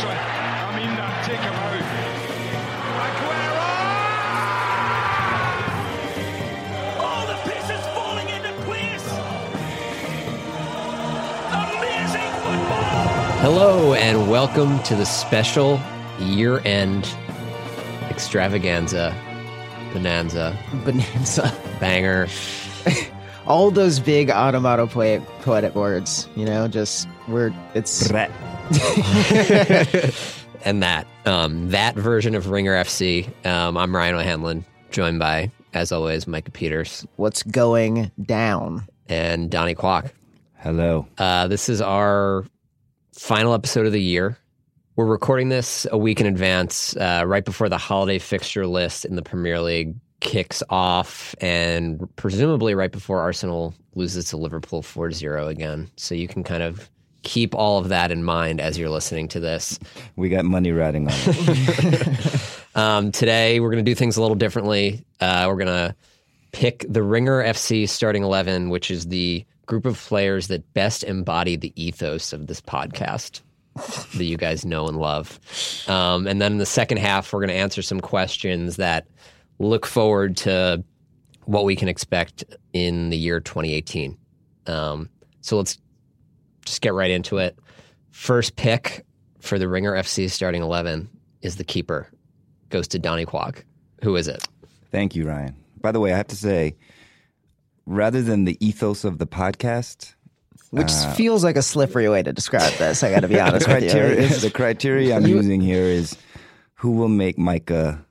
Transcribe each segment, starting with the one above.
seriously. I mean, uh, take him out. Aguero! All the pieces falling into place. Amazing football. Hello and welcome to the special year-end extravaganza, bonanza, bonanza. banger. All those big onomatopoetic poetic words, you know, just we're it's and that um, that version of Ringer FC. Um, I'm Ryan O'Hanlon, joined by, as always, Micah Peters what's going down. and Donnie Kwak. Hello. Uh, this is our final episode of the year. We're recording this a week in advance, uh, right before the holiday fixture list in the Premier League kicks off, and presumably right before Arsenal loses to Liverpool 4 0 again. So you can kind of keep all of that in mind as you're listening to this. We got money riding on it. Um, today, we're going to do things a little differently. Uh, we're going to pick the Ringer FC starting 11, which is the group of players that best embody the ethos of this podcast that you guys know and love. Um, and then in the second half, we're going to answer some questions that look forward to what we can expect in the year 2018. Um, so let's just get right into it. First pick for the Ringer FC starting 11 is the keeper goes to Donnie Kwak. Who is it? Thank you, Ryan. By the way, I have to say, rather than the ethos of the podcast, Which uh, feels like a slippery way to describe this. I got to be honest with you. criteria, the criteria I'm using here is who will make Micah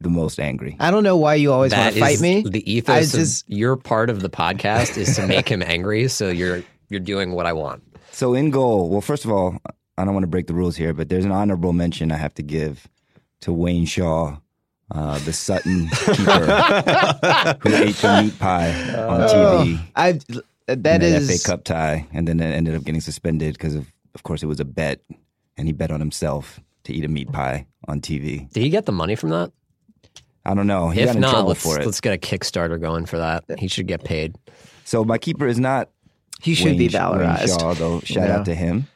the most angry. I don't know why you always want to fight me. the I ethos just- of your part of the podcast is to make him angry. So you're you're doing what I want. So in goal, well, first of all, I don't want to break the rules here, but there's an honorable mention I have to give to Wayne Shaw, uh, the Sutton keeper who ate the meat pie on TV. I in that an FA Cup tie, and then it ended up getting suspended because of, of course, it was a bet, and he bet on himself to eat a meat pie on TV. Did he get the money from that? I don't know. He if got in not, trouble let's for it. let's get a Kickstarter going for that. He should get paid. So my keeper is not. He should Wayne, be Wayne valorized. Shaw, though. Shout Yeah. out to him.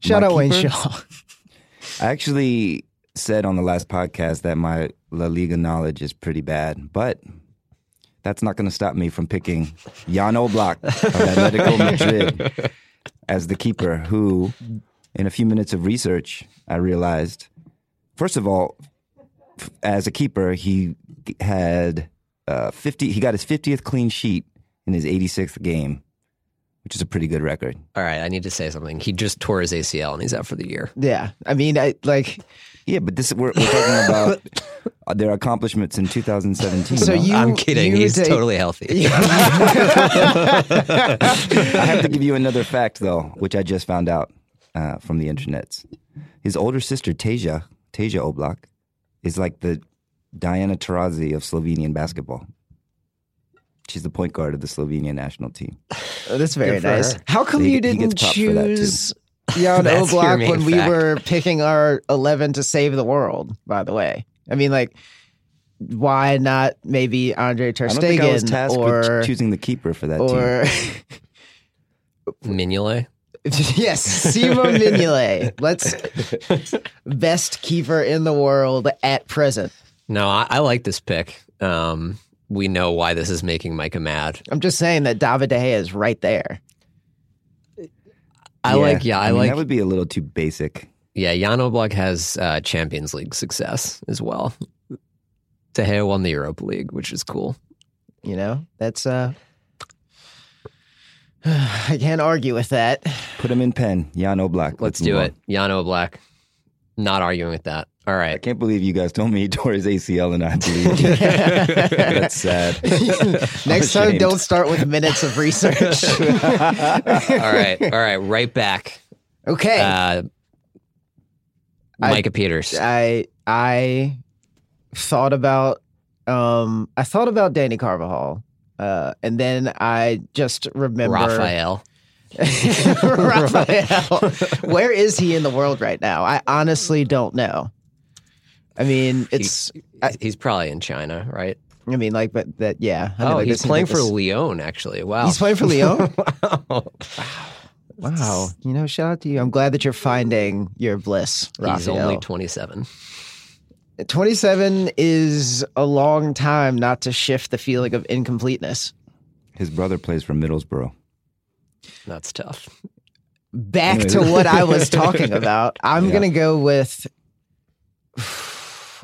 Shout My out Wayne? Shaw. I actually said on the last podcast that my La Liga knowledge is pretty bad, but that's not going to stop me from picking Jan Oblak of Atletico Madrid as the keeper, who, in a few minutes of research, I realized, first of all, f- as a keeper, he had uh, 50, he got his 50th clean sheet in his 86th game, which is a pretty good record. All right, I need to say something. He just tore his ACL and he's out for the year. Yeah, I mean, I like. Yeah, but this we're, we're talking about uh, their accomplishments in 2017. So no? you- I'm kidding. you He's take- totally healthy. I have to give you another fact though, which I just found out uh, from the internets. His older sister Teja, Teja Oblak, is like the Diana Taurasi of Slovenian basketball. She's the point guard of the Slovenian national team. Oh, that's very nice. her. How come He- you he didn't props for that, too. choose Jan That's your Oblak main when we were picking our eleven to save the world? By the way, I mean like, why not maybe Andre Ter I don't think I was tasked or with choosing the keeper for that team. or Mignolet. yes, Simon Mignolet. Let's best keeper in the world at present. No, I, I like this pick. Um, we know why this is making Micah mad. I'm just saying that David De Gea is right there. I like, yeah, I, mean, like, that would be a little too basic. yeah. Jan Oblak has uh, Champions League success as well. De Gea won the Europa League, which is cool. You know, that's uh I can't argue with that. Put him in pen, Jan Oblak. Let's move do on. it. Jan Oblak. Not arguing with that. All I can't believe you guys told me he tore his ACL and I believe you. That's sad. Next time, don't start with minutes of research. All right. All right. Right back. okay. Uh, I- Micah Peters. I I thought about um I thought about Danny Carvajal. Uh, and then I just remember Raphael. Raphael. Where is he in the world right now? I honestly don't know. I mean, it's. I, He's probably in China, right? I mean, like, but that, yeah. I mean, Oh, like, he's playing like for this- Lyon, actually. Wow. He's playing for Lyon. Wow. Wow. You know, shout out to you. I'm glad that you're finding your bliss, He's only 27. 27 is a long time not to shift the feeling of incompleteness. His brother plays for Middlesbrough. That's tough. Back Anyways. to what I was talking about. I'm Yeah. going to go with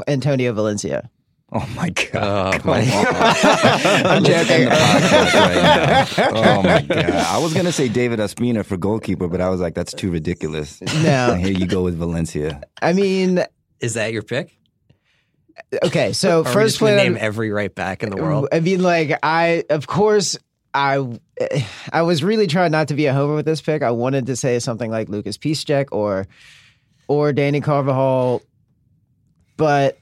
Antonio Valencia. Oh my god! Oh, my I'm joking. Podcast right. Oh my god! I was gonna say David Ospina for goalkeeper, but I was like, that's too ridiculous. No. And here you go with Valencia. I mean, Is that your pick? okay, so Or are we first just gonna name every right back in the world. I mean, like I, of course, I, I was really trying not to be a homer with this pick. I wanted to say something like Lucas Piszczek or, or Danny Carvajal, but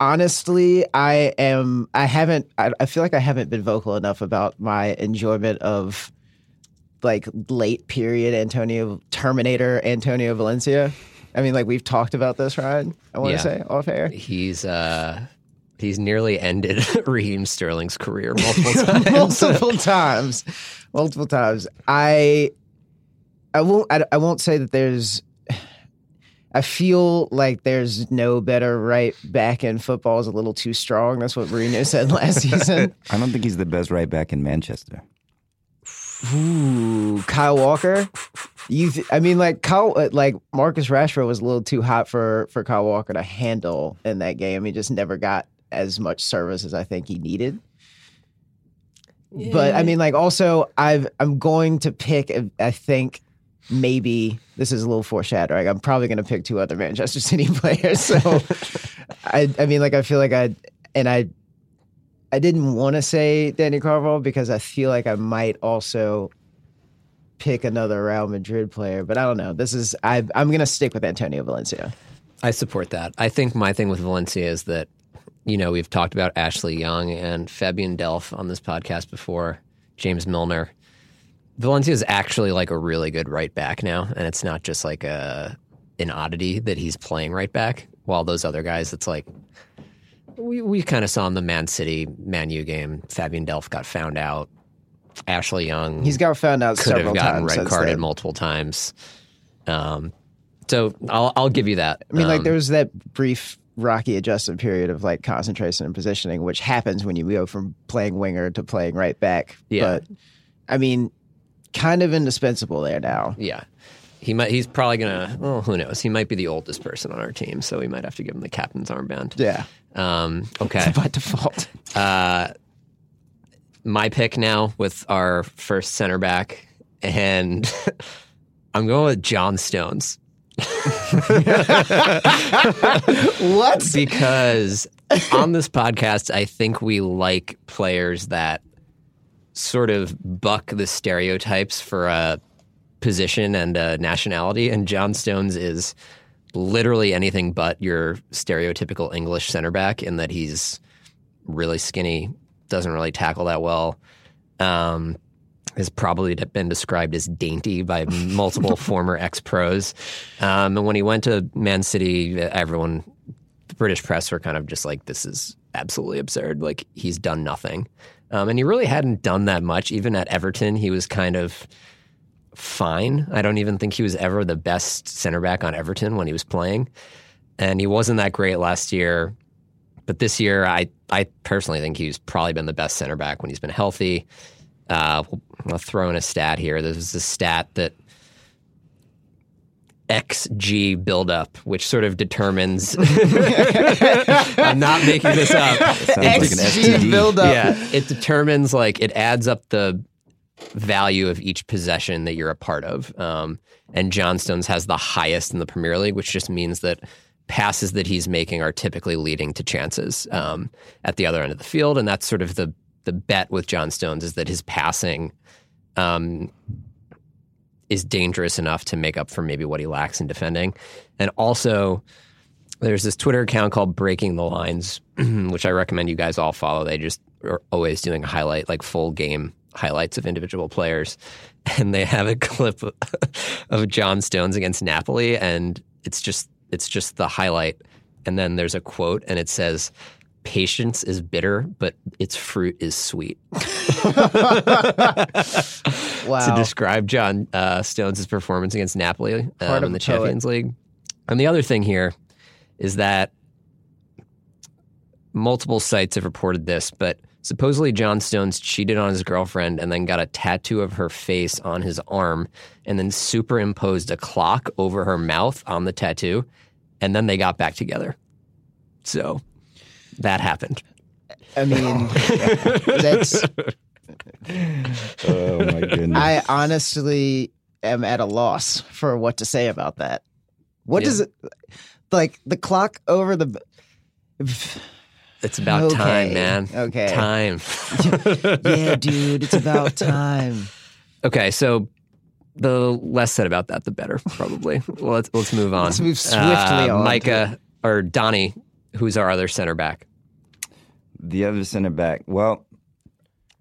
honestly, I am. I haven't. I, I feel like I haven't been vocal enough about my enjoyment of like late period Antonio Terminator Antonio Valencia. I mean, like we've talked about this, Ryan. I want Yeah. to say off air. He's uh he's nearly ended Raheem Sterling's career multiple times. multiple times, multiple times. I, I won't. I, I won't say that there's. I feel like there's no better right back in football is a little too strong. That's what Mourinho said last season. I don't think he's the best right back in Manchester. Ooh, Kyle Walker. You, th- I mean, like Kyle, uh, like Marcus Rashford was a little too hot for for Kyle Walker to handle in that game. He just never got as much service as I think he needed. But I mean, like, also, I've I'm going to pick. I think maybe this is a little foreshadowing. I'm probably going to pick two other Manchester City players. So, I I mean, like, I feel like I and I I didn't want to say Danny Carvalho because I feel like I might also pick another Real Madrid player. But I don't know. This is I I'm going to stick with Antonio Valencia. I support that. I think my thing with Valencia is that, you know, we've talked about Ashley Young and Fabian Delph on this podcast before, James Milner. Valencia is actually like a really good right back now, and it's not just like a an oddity that he's playing right back. While those other guys, it's like we we kind of saw in the Man City Man U game. Fabian Delph got found out. Ashley Young He's got found out could have several gotten times. red carded then. multiple times. Um, so I'll I'll give you that. I mean, like Um, there was that brief rocky adjustment period of like concentration and positioning, which happens when you go from playing winger to playing right back. Yeah. But I mean, kind of indispensable there now. Yeah. He might. He's probably gonna. Well, who knows? He might be the oldest person on our team, so we might have to give him the captain's armband. Yeah. Um, okay. By default. Uh, My pick now with our first center back, and I'm going with John Stones what? because on this podcast, I think we like players that sort of buck the stereotypes for a position and a nationality. And John Stones is literally anything but your stereotypical English center back in that he's really skinny, doesn't really tackle that well. Um, has probably been described as dainty by multiple former ex pros. Um, and when he went to Man City, everyone, the British press were kind of just like, this is absolutely absurd. Like, he's done nothing. Um, and he really hadn't done that much. Even at Everton, he was kind of fine. I don't even think he was ever the best center back on Everton when he was playing. And he wasn't that great last year. But this year, I, I personally think he's probably been the best center back when he's been healthy. Uh, I'll throw in a stat here. There's a stat that XG buildup, which sort of determines. I'm not making this up. Sounds like XG buildup. Yeah, it determines like it adds up the value of each possession that you're a part of. Um, and John Stones has the highest in the Premier League, which just means that passes that he's making are typically leading to chances um, at the other end of the field, and that's sort of the the bet with John Stones is that his passing um, is dangerous enough to make up for maybe what he lacks in defending, and also. There's this Twitter account called Breaking the Lines, which I recommend you guys all follow. They just are always doing a highlight, like full game highlights of individual players. And they have a clip of John Stones against Napoli, and it's just it's just the highlight. And then there's a quote, and it says, patience is bitter, but its fruit is sweet. Wow. to describe John uh, Stones' performance against Napoli um, in the a poet. Champions League. And the other thing here is that multiple sites have reported this, but supposedly John Stones cheated on his girlfriend and then got a tattoo of her face on his arm and then superimposed a clock over her mouth on the tattoo. And then they got back together. So that happened. I mean, that's. Oh my goodness. I honestly am at a loss for what to say about that. What Yeah. does it like? The clock over the. It's about Okay, time, man. okay. Time. Yeah, dude, it's about time. Okay, so the less said about that, the better, probably. well, let's let's move on. Let's move swiftly Uh, on to Micah or Donnie, who's our other center back. The other center back. Well,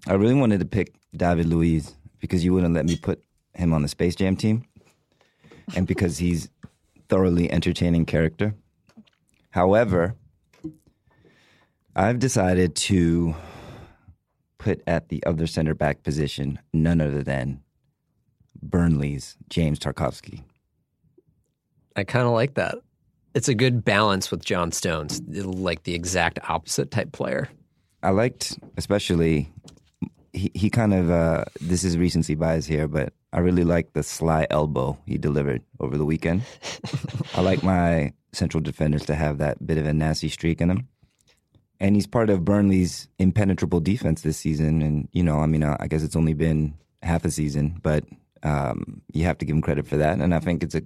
I really wanted to pick David Luiz because you wouldn't let me put him on the Space Jam team, and because he's thoroughly entertaining character. However, I've decided to put at the other center back position none other than Burnley's James Tarkowski. I kind of like that. It's a good balance with John Stones, like the exact opposite type player. I liked, especially, he, he kind of, uh, this is recency bias here, but I really liked the sly elbow he delivered over the weekend. I like my central defenders to have that bit of a nasty streak in them. And he's part of Burnley's impenetrable defense this season. And, you know, I mean, uh, I guess it's only been half a season, but um, you have to give him credit for that. And I think it's a,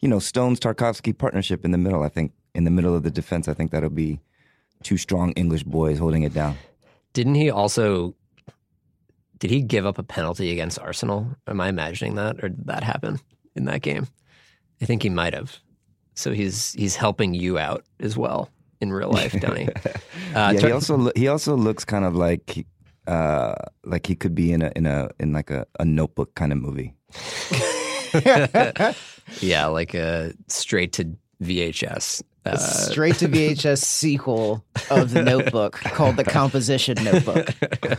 you know, Stones Tarkowski partnership in the middle. I think in the middle of the defense, I think that'll be two strong English boys holding it down. Didn't he also? Did he give up a penalty against Arsenal? Am I imagining that, or did that happen in that game? I think he might have. So he's he's helping you out as well in real life, Donnie. Uh, yeah, Tar- he also loo- he also looks kind of like uh like he could be in a in a in like a, a notebook kind of movie. yeah, like a straight to VHS. Uh, Straight to VHS sequel of the Notebook called the Composition Notebook.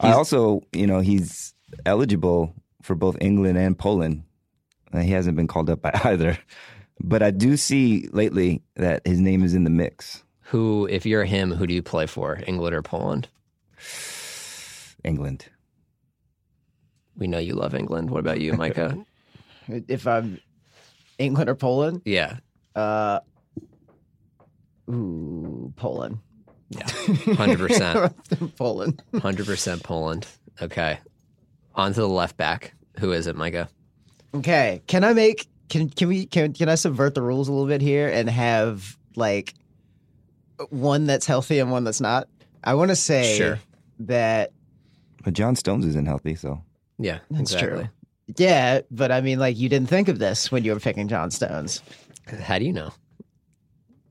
I also, you know, he's eligible for both England and Poland. Uh, he hasn't been called up by either. But I do see lately that his name is in the mix. who, if you're him, who do you play for, England or Poland? England. We know you love England. What about you, Micah? If I'm England or Poland, yeah, uh, ooh, Poland. Yeah, hundred percent, Poland. hundred percent Poland. Okay, on to the left back. Who is it, Micah? Okay, can I make can can we can can I subvert the rules a little bit here and have like one that's healthy and one that's not? I want to say Sure. that But John Stones isn't healthy, so Yeah, That's exactly. true. Yeah, but I mean like you didn't think of this when you were picking John Stones. How do you know?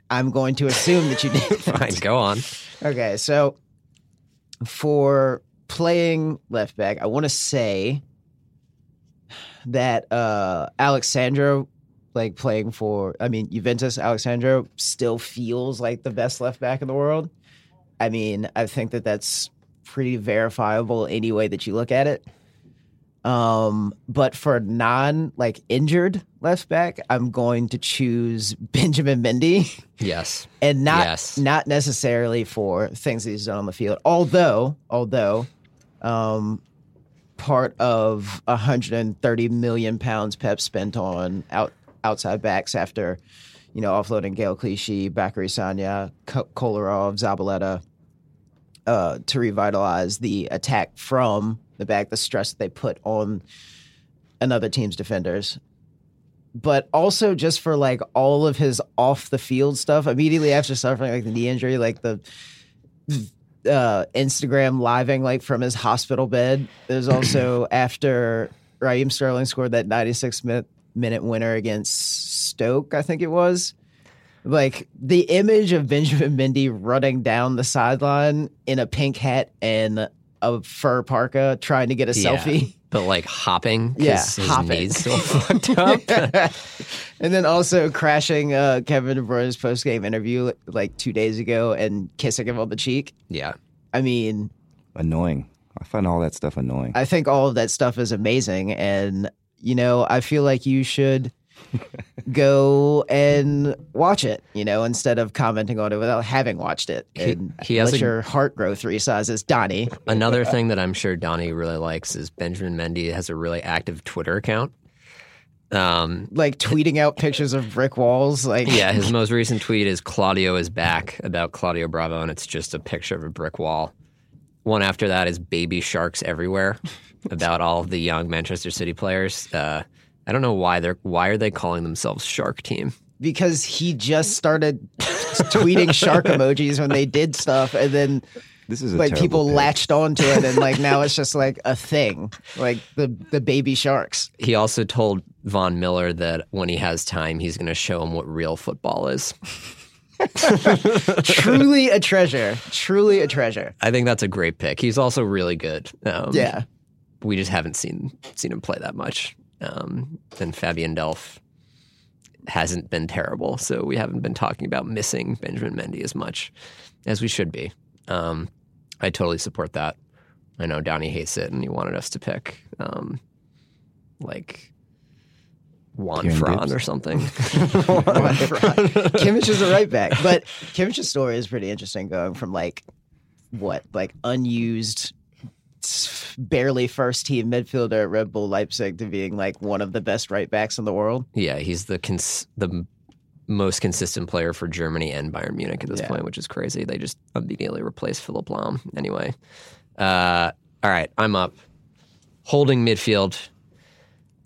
I'm going to assume that you did. Fine, go on. Okay, so for playing left back, I want to say that uh Alex Sandro, like playing for, I mean Juventus, Alex Sandro still feels like the best left back in the world. I mean, I think that that's pretty verifiable any way that you look at it. Um, but for non like injured left back, I'm going to choose Benjamin Mendy Yes, and not Yes. not necessarily for things that he's done on the field. Although, although, um, part of 130 million pounds Pep spent on out outside backs after, you know, offloading Gaël Clichy, Bacary Sagna, Ko- Kolarov, Zabaleta, uh, to revitalize the attack from the back, the stress that they put on another team's defenders but also just for like all of his off the field stuff immediately after suffering like the knee injury, like the uh, Instagram living like from his hospital bed. There's also after Raheem Sterling scored that 96 minute minute winner against Stoke, I think it was. Like the image of Benjamin Mendy running down the sideline in a pink hat and a fur parka trying to get a Yeah. selfie. but like hopping Yeah, his hopping. knee's so fucked up. and then also crashing uh, Kevin De Bruyne's post game interview like two days ago and kissing him on the cheek. yeah. I mean, Annoying. I find all that stuff annoying. I think all of that stuff is amazing, and you know, I feel like you should go and watch it. You know, instead of commenting on it without having watched it, He- and he has let a- your heart grow three sizes, Donnie. Another thing that I'm sure Donnie really likes is Benjamin Mendy has a really active Twitter account. Um, Like tweeting out pictures of brick walls, like yeah, his most recent tweet is Claudio is back about Claudio Bravo, and it's just a picture of a brick wall. One after that is baby sharks everywhere about all the young Manchester City players. Uh, I don't know why they're why are they calling themselves Shark Team? because he just started tweeting shark emojis when they did stuff, and then this is a like people pick. latched onto it, and like now it's just like a thing, like the the baby sharks. He also told Von Miller that when he has time, he's going to show him what real football is. Truly a treasure. Truly a treasure. I think that's a great pick. He's also really good. Um, Yeah. we just haven't seen seen him play that much. Um, and Fabian Delph hasn't been terrible, so we haven't been talking about missing Benjamin Mendy as much as we should be. Um, I totally support that. I know Donnie hates it, and he wanted us to pick um, like Juan Kieran Fran Gibbs. or something. Kimmich is a right back, but Kimmich's story is pretty interesting. Going from like what, like unused, s- barely first team midfielder at Red Bull Leipzig to being like one of the best right backs in the world. yeah, he's the cons- the most consistent player for Germany and Bayern Munich at this Yeah. point, which is crazy. They just immediately replaced Philipp Lahm. Anyway, uh, all right, I'm up. Holding midfield.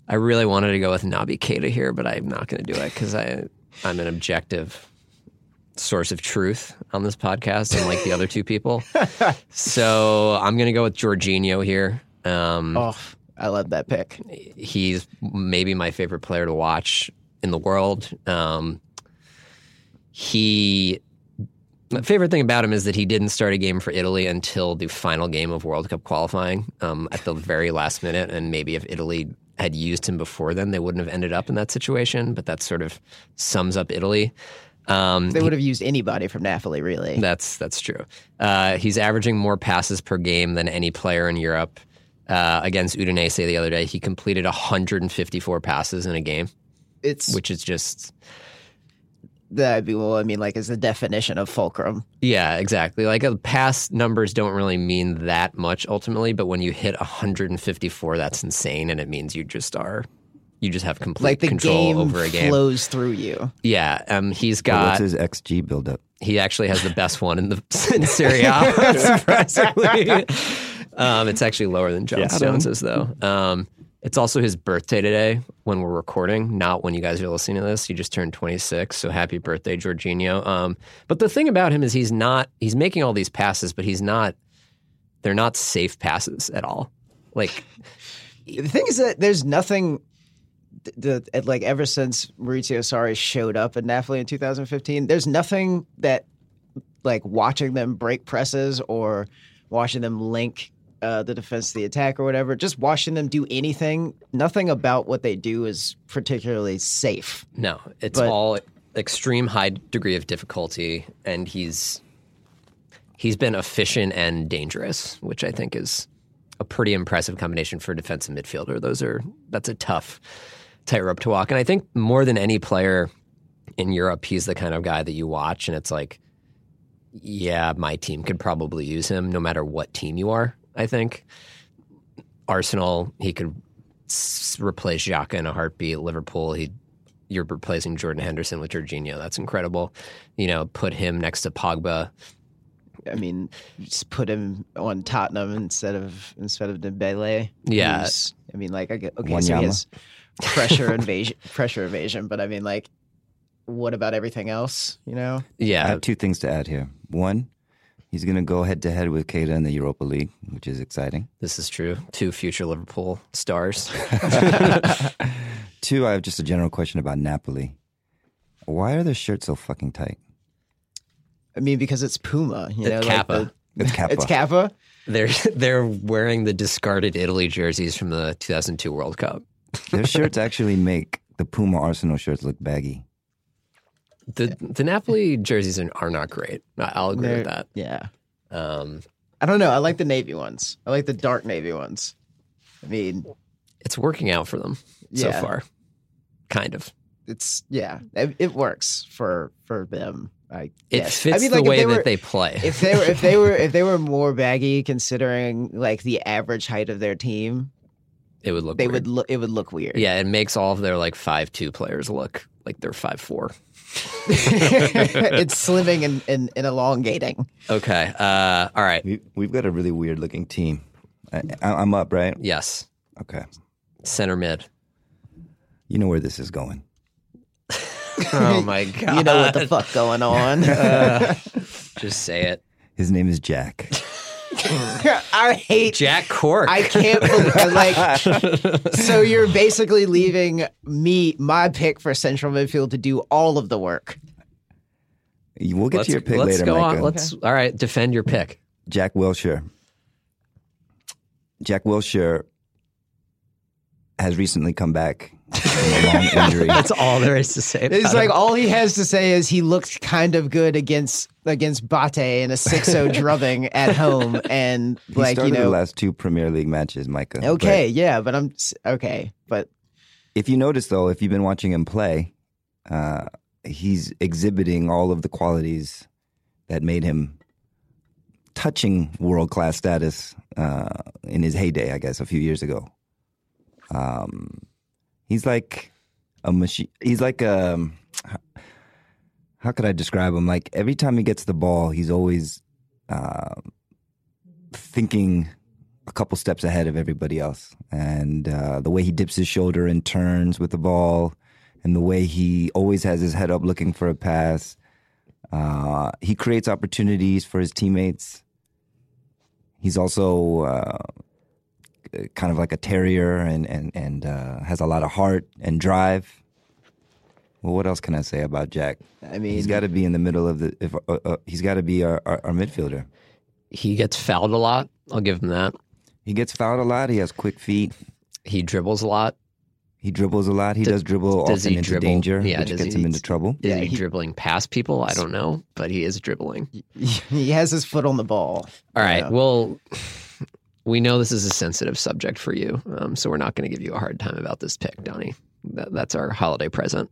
I really wanted to go with Naby Keita here, but I'm not going to do it because I I'm an objective source of truth on this podcast, unlike the other two people. So I'm going to go with Jorginho here. Um, Oh, I love that pick. he's maybe my favorite player to watch in the world. Um, he, my favorite thing about him is that he didn't start a game for Italy until the final game of World Cup qualifying um, at the very last minute. And maybe if Italy had used him before then, they wouldn't have ended up in that situation. But that sort of sums up Italy. Um, They would have used anybody from Napoli, really. that's that's true. Uh, he's averaging more passes per game than any player in Europe. Uh, against Udinese the other day, he completed 154 passes in a game, It's which is just that. Well, I mean, like, is the definition of fulcrum. yeah, exactly. Like uh, pass numbers don't really mean that much ultimately, but when you hit 154, that's insane, and it means you just are you just have complete Like the control game over a game. flows through you. Yeah, um, he's But what's got his XG buildup? he actually has the best one in the in Serie A, surprisingly. Um, it's actually lower than John Yeah, I Stones's, though. Um, it's also his birthday today when we're recording, not when you guys are listening to this. He just turned 26, so happy birthday, Jorginho. Um, but the thing about him is he's not, he's making all these passes, but he's not, they're not safe passes at all. Like, The thing is that there's nothing. The, the, like ever since Maurizio Sarri showed up at Napoli in 2015, there's nothing that like watching them break presses or watching them link uh, the defense to the attack or whatever. Just watching them do anything. Nothing about what they do is particularly safe. no, it's But- all extreme high degree of difficulty, and he's he's been efficient and dangerous, which I think is a pretty impressive combination for a defensive midfielder. Those are that's a tough tightrope to walk, and I think more than any player in Europe, he's the kind of guy that you watch, and it's like, yeah, my team could probably use him, no matter what team you are. I think Arsenal, he could s- replace Xhaka in a heartbeat. Liverpool, he you're replacing Jordan Henderson with Jorginho. That's incredible. You know, put him next to Pogba. I mean, just put him on Tottenham instead of instead of Dembele. Yeah. I mean, like, I get, okay, so he has pressure invasion, pressure evasion, but I mean, like, what about everything else? You know, yeah I have two things to add here. One, he's going to go head to head with Keita in the Europa League, which is exciting. this is true. Two future Liverpool stars. Two, I have just a general question about Napoli. Why are their shirts so fucking tight? I mean, because it's Puma. You know, It's like Kappa. the- It's Kappa. It's Kappa. They're they're wearing the discarded Italy jerseys from the 2002 World Cup. Their shirts actually make the Puma Arsenal shirts look baggy. The the Napoli jerseys are, are not great. I- I'll agree with They're- that. Yeah. Um, I don't know. I like the navy ones. I like the dark navy ones. I mean, it's working out for them so far, kind of. it's yeah, it, it works for for them. I It guess. fits I mean, the like, if way they that they play. If they were if they were if they were more baggy, considering like the average height of their team, it would look. they weird. would look. It would look weird. Yeah, it makes all of their like five two players look like they're five four. it's slimming and, and, and elongating. Okay. Uh, all right. We, we've got a really weird looking team. I, I, I'm up, right? Yes. Okay. Center mid. You know where this is going. Oh my god. You know what the fuck going on? Just say it. His name is Jack. I hate. Jack Cork. I can't believe like. so you're basically leaving me my pick for central midfield to do all of the work. We'll get let's, to your pick let's later, go Micah. on. Let's all right. Defend your pick. Jack Wilshere. Jack Wilshere has recently come back from a long injury. That's all there is to say. About It's like him. all he has to say is he looked kind of good against against BATE in a 6-0 drubbing at home, and he like you know. the last two Premier League matches, Micah. Okay, But yeah, but I'm okay, but if you notice, though, if you've been watching him play, uh, he's exhibiting all of the qualities that made him touching world class status uh, in his heyday, I guess, a few years ago. Um, he's like a machine. He's like a. How could I describe him? Like every time he gets the ball, he's always uh, thinking a couple steps ahead of everybody else. And uh, the way he dips his shoulder and turns with the ball, and the way he always has his head up looking for a pass. Uh, he creates opportunities for his teammates. He's also uh, kind of like a terrier and and and uh, has a lot of heart and drive. Well, what else can I say about Jack? I mean, He's got to be in the middle of the. If, uh, uh, he's got to be our, our, our midfielder. he gets fouled a lot. I'll give him that. He gets fouled a lot. He has quick feet. He dribbles a lot. He dribbles a lot. He D- does dribble does often he into dribble? danger, Yeah, which does gets he- him into trouble. Is Yeah, he, he- dribbling past people? I don't know, but he is dribbling. he has his foot on the ball. All right. Yeah. Well, we know this is a sensitive subject for you, um, so we're not going to give you a hard time about this pick, Donnie. That, that's our holiday present.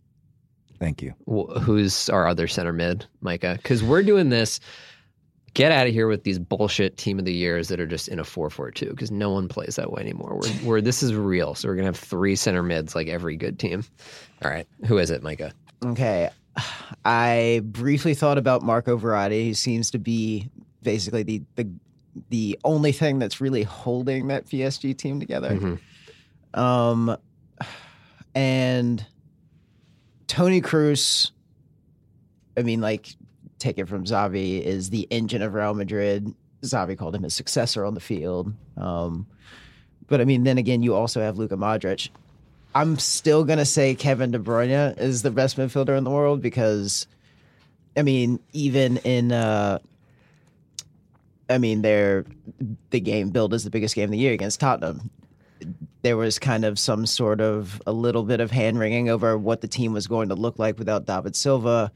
Thank you. Wh- Who's our other center mid, Micah? Because we're doing this. Get out of here with these bullshit team of the years that are just in a four four two. Because no one plays that way anymore. We're, we're this is real. So we're gonna have three center mids like every good team. All right, who is it, Micah? Okay. I briefly thought about Marco Verratti. who seems to be basically the the the only thing that's really holding that PSG team together. Mhm. Um, and Toni Kroos. I mean, like, take it from Xavi is the engine of Real Madrid. Xavi called him his successor on the field. Um, but I mean, then again, you also have Luka Modric. I'm still gonna say Kevin De Bruyne is the best midfielder in the world because, I mean, even in, uh, I mean, their the game build is the biggest game of the year against Tottenham. There was kind of some sort of a little bit of hand wringing over what the team was going to look like without David Silva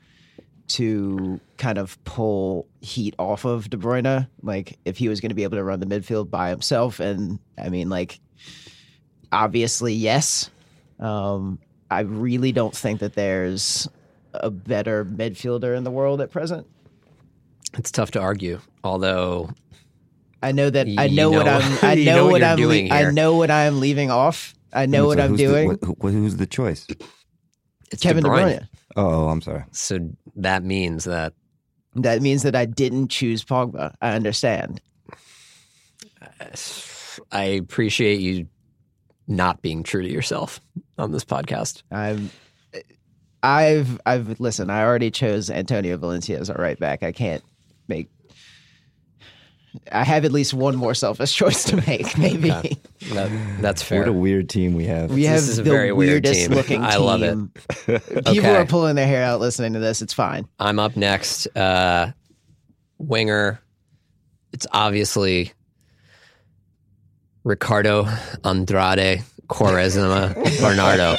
to kind of pull heat off of De Bruyne. Like if he was going to be able to run the midfield by himself, and I mean, like obviously, yes. Um, I really don't think that there's a better midfielder in the world at present. It's tough to argue. Although I know that I You know, what know- I'm. I you know, know what what I'm. doing I know what I'm leaving off. I know what I'm who's the- doing. what- who- who's the choice? it's Kevin De Bruyne. Oh, I'm sorry. So that means that That means that I didn't choose Pogba. I understand. I appreciate you not being true to yourself on this podcast. I'm. I've I've listen. I already chose Antonio Valencia as a right back. I can't make. I have at least one more selfish choice to make. Maybe Okay. That, that's What a weird team we have. we This have is a the very weird weirdest team. looking team. I love it. People Okay. are pulling their hair out listening to this. It's fine. I'm up next. Uh, winger. it's obviously Ricardo Andrade Quaresma Bernardo.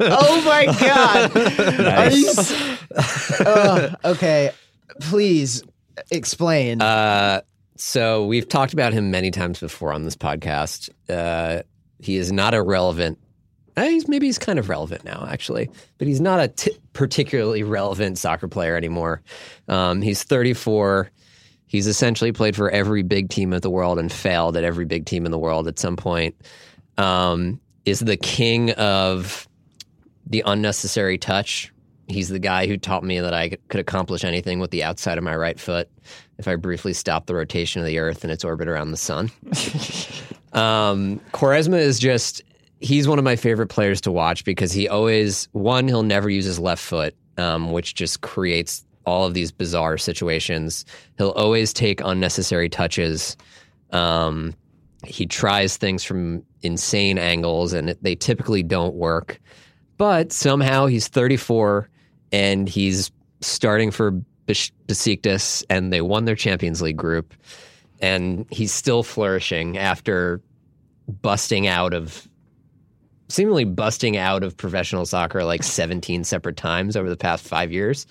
oh my god! Are you s- Uh, okay, please explain. Uh, so we've talked about him many times before on this podcast. Uh, he is not a relevant. Uh, he's maybe he's kind of relevant now, actually, but he's not a t- particularly relevant soccer player anymore. Um, he's 34. He's essentially played for every big team in the world and failed at every big team in the world at some point. Um, is the king of the unnecessary touch. He's the guy who taught me that I could accomplish anything with the outside of my right foot if I briefly stop the rotation of the Earth and its orbit around the sun. um, Quaresma is just, he's one of my favorite players to watch because he always, one, he'll never use his left foot, um, which just creates all of these bizarre situations. He'll always take unnecessary touches. Um, he tries things from insane angles and they typically don't work. But somehow he's 34 and he's starting for Besiktas and they won their Champions League group. And he's still flourishing after busting out of seemingly busting out of professional soccer like 17 separate times over the past five years.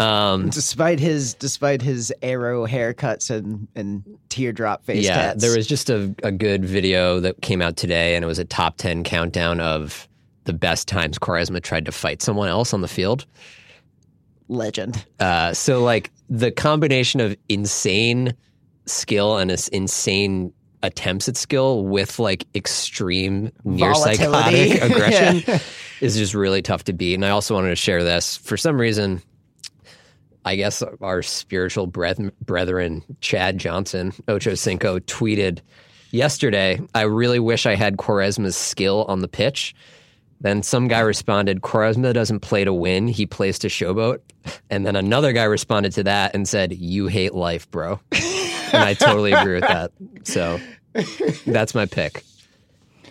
Um, despite his despite his arrow haircuts and and teardrop face yeah, tats. there was just a, a good video that came out today, and it was a top 10 countdown of the best times Quaresma tried to fight someone else on the field. legend. Uh, so, like, the combination of insane skill and this insane attempts at skill with like extreme near psychotic aggression Yeah. is just really tough to beat. And I also wanted to share this. For some reason, I guess our spiritual brethren, Chad Johnson, Ocho Cinco, tweeted yesterday, I really wish I had Quaresma's skill on the pitch. Then some guy responded, Quaresma doesn't play to win, he plays to showboat. And then another guy responded to that and said, You hate life, bro. and I totally agree with that. So that's my pick.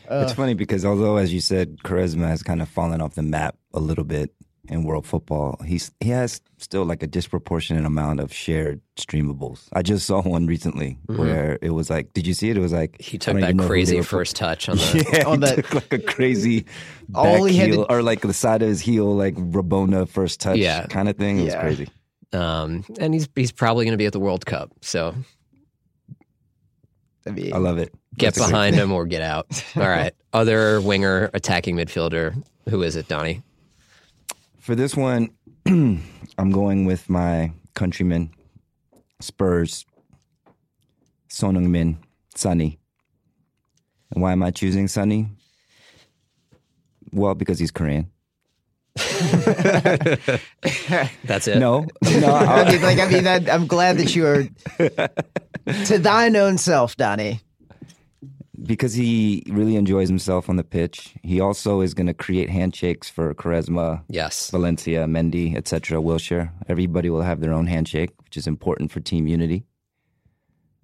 it's funny because although, as you said, Quaresma has kind of fallen off the map a little bit in world football, he's he has still like a disproportionate amount of shared streamables. I just saw one recently where it was like, did you see it? It was like He took that even know who crazy they were- first touch on the. Yeah, On he that- took like a crazy All back he had to- heel, or like the side of his heel, like Rabona first touch, Yeah. kind of thing. It was crazy. Um, and he's he's probably going to be at the World Cup. So I mean, I love it. get That's a behind him or get out. All right. Other winger, attacking midfielder. Who is it, Donnie? For this one, I'm going with my countryman, Spurs, Son Heung-min, Sonny. And why am I choosing Sonny? Well, because he's Korean. That's it. No, no, I I, mean, like, I mean, that, I'm glad that you are to thine own self, Donnie. Because he really enjoys himself on the pitch. He also is going to create handshakes for Quaresma, Yes. Valencia, Mendy, etc., Wilshere. Everybody will have their own handshake, which is important for team unity.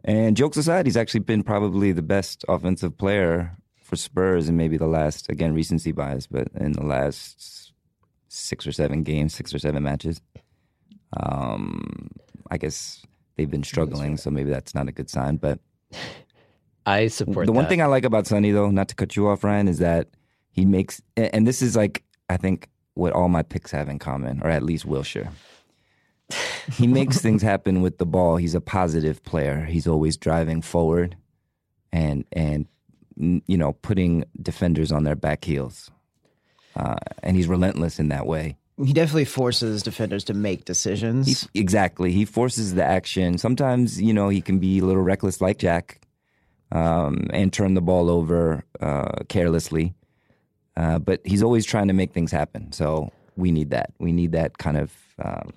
And jokes aside, he's actually been probably the best offensive player for Spurs in maybe the last, again, recency bias, but in the last six or seven games, six or seven matches. Um, I guess they've been struggling, so maybe that's not a good sign. But I support the one that. thing I like about Sonny, though, not to cut you off, Ryan, is that he makes and this is like, I think, what all my picks have in common, or at least Wilshere. He makes things happen with the ball. He's a positive player. He's always driving forward, and and mm, you know putting defenders on their back heels, uh, and he's relentless in that way. He definitely forces defenders to make decisions. He, exactly. He forces the action. Sometimes, you know, he can be a little reckless like Jack um, and turn the ball over uh, carelessly. Uh, but he's always trying to make things happen. So we need that. We need that kind of um,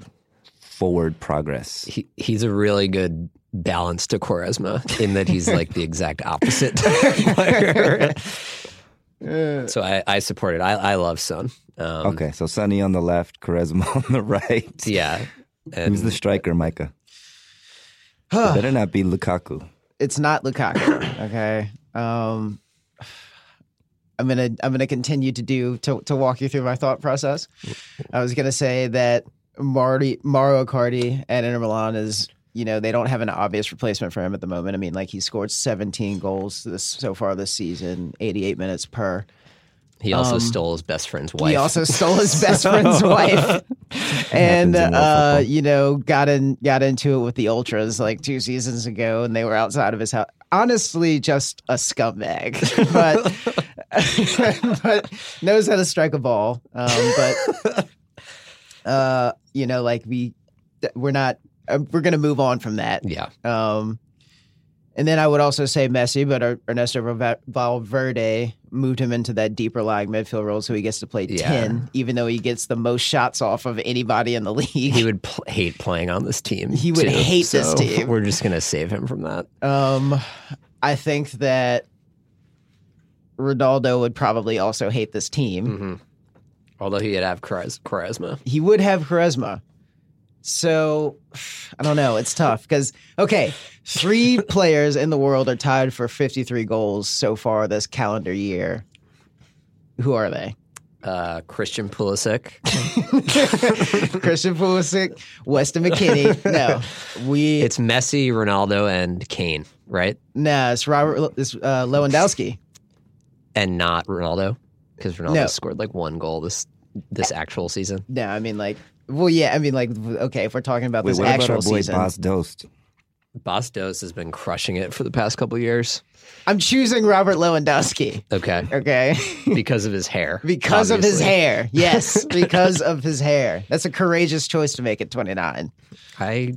forward progress. he, he's a really good balance to Quaresma in that he's like the exact opposite player. so I, I support it. I, I love Son. Um, Okay, so Sonny on the left, Quaresma on the right. Yeah. And Who's the striker, Micah? It better not be Lukaku. It's not Lukaku. Okay. Um, I'm gonna I'm gonna continue to do to to walk you through my thought process. I was gonna say that Marty Mauro Icardi at Inter Milan is you know, they don't have an obvious replacement for him at the moment. I mean, like he scored 17 goals this so far this season, 88 minutes per. He also Um, stole his best friend's wife. He also stole his best friend's wife, and Happens in world uh, you know got in got into it with the ultras like two seasons ago, and they were outside of his house. Honestly, just a scumbag, but but knows how to strike a ball. Um, but uh, you know, like we we're not uh, we're gonna move on from that. yeah. Um, and then I would also say Messi, but Er- Ernesto Valverde moved him into that deeper lying midfield role, so he gets to play Yeah. ten, even though he gets the most shots off of anybody in the league. He would pl- hate playing on this team. He would too, hate this team. We're just gonna save him from that. Um, I think that Ronaldo would probably also hate this team. hmm Although he'd have chariz- charisma. He would have charisma. So I don't know. It's tough because okay, three players in the world are tied for 53 goals so far this calendar year. Who are they? Uh, Christian Pulisic. Christian Pulisic, Weston McKennie. No, we. It's Messi, Ronaldo, and Kane, right? no, it's Robert. It's uh, Lewandowski. And not Ronaldo, because Ronaldo No. scored like one goal this this actual season. No, I mean like. Well, yeah, I mean like. Okay, if we're talking about Wait, this what about actual our boy season, Bas Dost? Bas Dost has been crushing it for the past couple years. I'm choosing Robert Lewandowski. Okay, Okay, because of his hair. because of his hair. Yes, because of his hair. That's a courageous choice to make at 29. I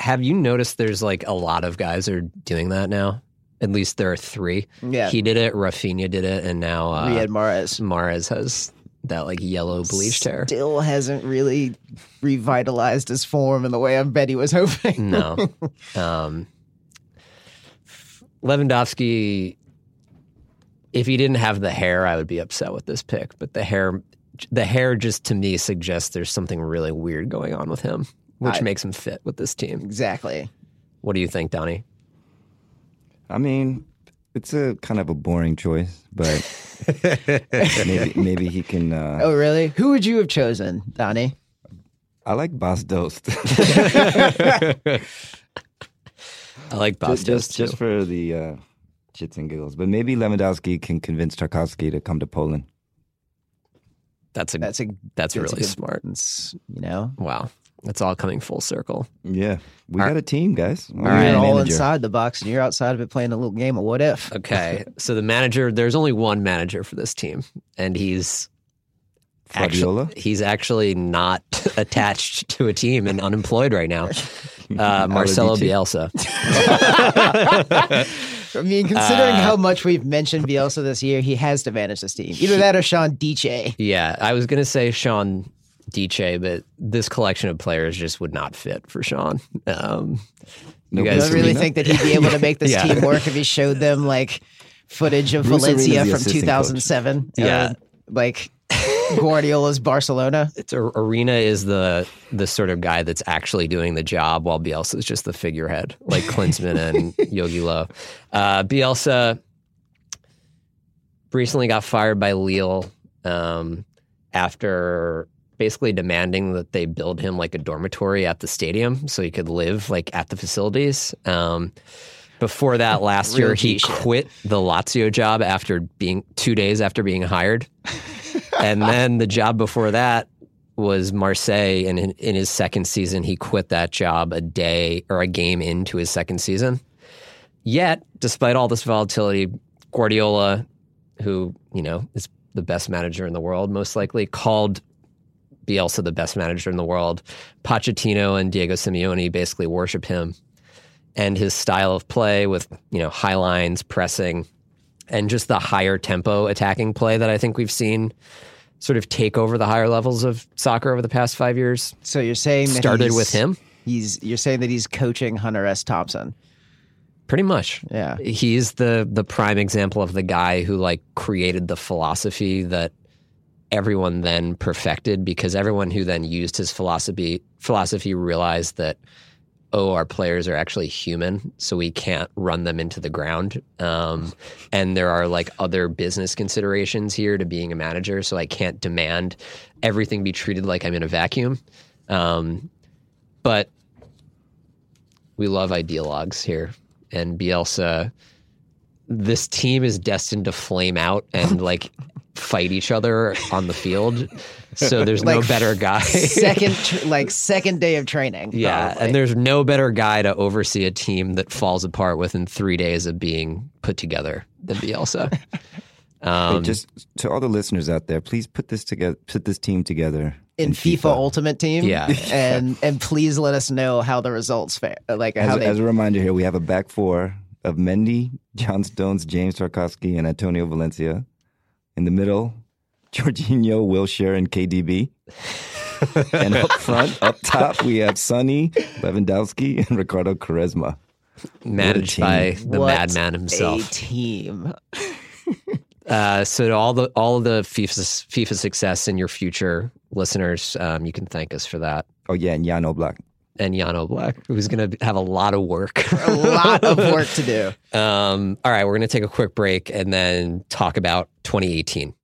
have you noticed there's like a lot of guys are doing that now. At least there are three. Yeah, He did it. Rafinha did it, and now uh, Riyad Mahrez. Mares has that like yellow bleached hair. Still hasn't really revitalized his form in the way I bet he was hoping. No. Um, Lewandowski, if he didn't have the hair, I would be upset with this pick. But the hair, the hair just to me suggests there's something really weird going on with him, which I- makes him fit with this team. Exactly. What do you think, Donnie? I mean, it's a kind of a boring choice, but maybe maybe he can. Uh, Oh, really? Who would you have chosen, Donnie? I like Bas Dost. I like just Bas Dost just, too. just for the uh, shits and giggles. But maybe Lewandowski can convince Tarkowski to come to Poland. that's a That's a that's, that's a really good- smart. you know, Wow, that's all coming full circle. Yeah, we All got a team, guys. All right. you're all inside the box and you're outside of it playing a little game of what if. Okay, so the manager, there's only one manager for this team, and he's Guardiola. Actually, he's actually not attached to a team and unemployed right now. Uh, Marcelo Aladici. Bielsa. I mean, considering Uh, how much we've mentioned Bielsa this year, he has to manage this team. Either that or Sean Dyche. Yeah, I was gonna say Sean Dyche, but this collection of players just would not fit for Sean. Um, you I guys don't really think that he'd be able to make this Yeah. team work if he showed them like footage of Bruce Valencia from assistant coach. 2007. Yeah. Or, like Guardiola's Barcelona. it's a, Arena is the the sort of guy that's actually doing the job, while Bielsa is just the figurehead, like Klinsmann and Jogi Löw. Uh, Bielsa recently got fired by Lille um, after basically demanding that they build him like a dormitory at the stadium so he could live like at the facilities. Um, before that, last year he shit. quit the Lazio job after being two days after being hired, and then the job before that was Marseille, and in, in his second season he quit that job a day or a game into his second season. Yet, despite all this volatility, Guardiola, who you know is the best manager in the world, most likely called Bielsa the best manager in the world. Pochettino and Diego Simeone basically worship him and his style of play with you know high lines, pressing, and just the higher tempo attacking play that I think we've seen sort of take over the higher levels of soccer over the past five years. So you're saying that Started he's- with him, He's you're saying that he's coaching Hunter S. Thompson. pretty much. Yeah. he's the the prime example of the guy who like created the philosophy that everyone then perfected because everyone who then used his philosophy philosophy realized that oh our players are actually human so we can't run them into the ground um, and there are like other business considerations here to being a manager so i can't demand everything be treated like i'm in a vacuum um, but we love ideologues here, and Bielsa. This team is destined to flame out and like fight each other on the field. So there's no better guy. second tr- like second day of training. yeah, probably. and there's no better guy to oversee a team that falls apart within three days of being put together than Bielsa. Hey, Um, just to all the listeners out there, please put this together. Put this team together in FIFA, Ultimate Team. Yeah. and and please let us know how the results fare. Like how As, they as a reminder, here we have a back four of Mendy, John Stones, James Tarkowski, and Antonio Valencia. In the middle, Jorginho, Wilshere, and KDB. and up front, up top, we have Sonny, Lewandowski, and Ricardo Quaresma. managed by the what madman a himself. team. Uh, so to all the all of the FIFA FIFA success in your future listeners, um, you can thank us for that. Oh yeah, and Jan Oblak. And Jan Oblak, who's going to have a lot of work. A lot of work to do. um, all right, we're going to take a quick break and then talk about 2018.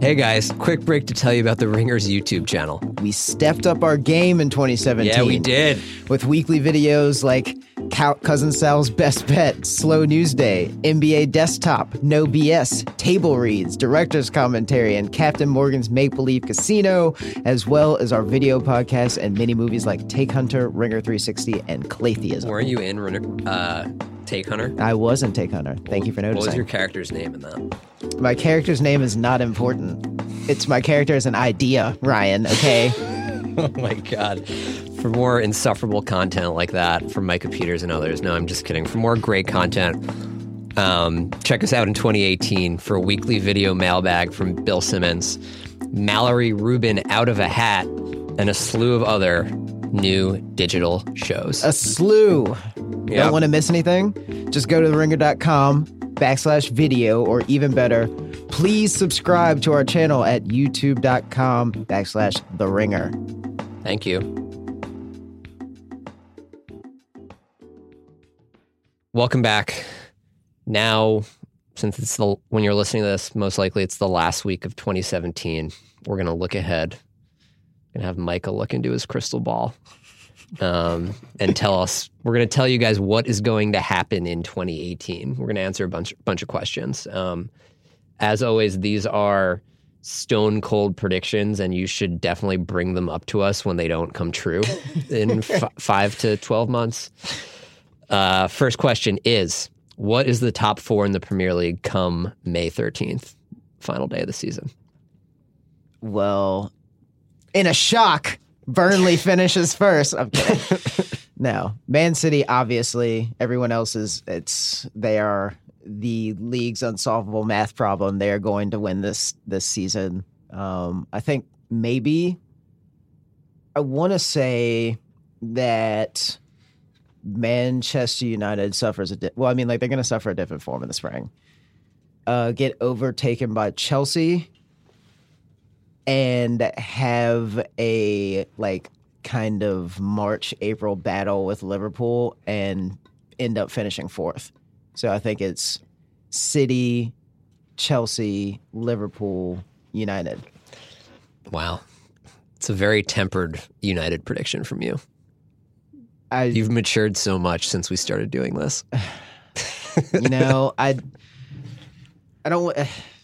Hey guys, quick break to tell you about the Ringer's YouTube channel. We stepped up our game in 2017. Yeah, we did. with weekly videos like Cou- Cousin Sal's Best Bet, Slow News Day, NBA Desktop, No BS, Table Reads, Director's Commentary, and Captain Morgan's Make Believe Casino, as well as our video podcasts and mini movies like Take Hunter, Ringer 360, and Claytheism. Weren't you in uh, Take Hunter? I wasn't Take Hunter. Thank you for noticing. What was your character's name in that? My character's name is not important. It's my character is an idea, Ryan, okay? Oh my god. For more insufferable content like that from Micah Peters and others. No, I'm just kidding. For more great content, um, check us out in 2018 for a weekly video mailbag from Bill Simmons, Mallory Rubin out of a hat, and a slew of other new digital shows. a slew. Yeah. Don't want to miss anything? Just go to theringer.com backslash video, or even better, please subscribe to our channel at youtube.com backslash the ringer. Thank you. Welcome back. Now, since it's the when you're listening to this, most likely it's the last week of 2017. We're gonna look ahead. Gonna have Micah look into his crystal ball um, and tell us. We're gonna tell you guys what is going to happen in 2018. We're gonna answer a bunch bunch of questions. Um, as always, these are stone cold predictions, and you should definitely bring them up to us when they don't come true in f- five to 12 months. Uh, first question is What is the top four in the Premier League come May 13th, final day of the season? Well, in a shock, Burnley finishes first. I'm kidding. no, Man City, obviously, everyone else is, it's, they are the league's unsolvable math problem. They are going to win this this season. Um, I think maybe I want to say that Manchester United suffers a di- well. I mean, like they're going to suffer a different form in the spring. Uh, get overtaken by Chelsea and have a like kind of March April battle with Liverpool and end up finishing fourth. So I think it's City, Chelsea, Liverpool, United. Wow. It's a very tempered United prediction from you. I You've matured so much since we started doing this. you know, I I don't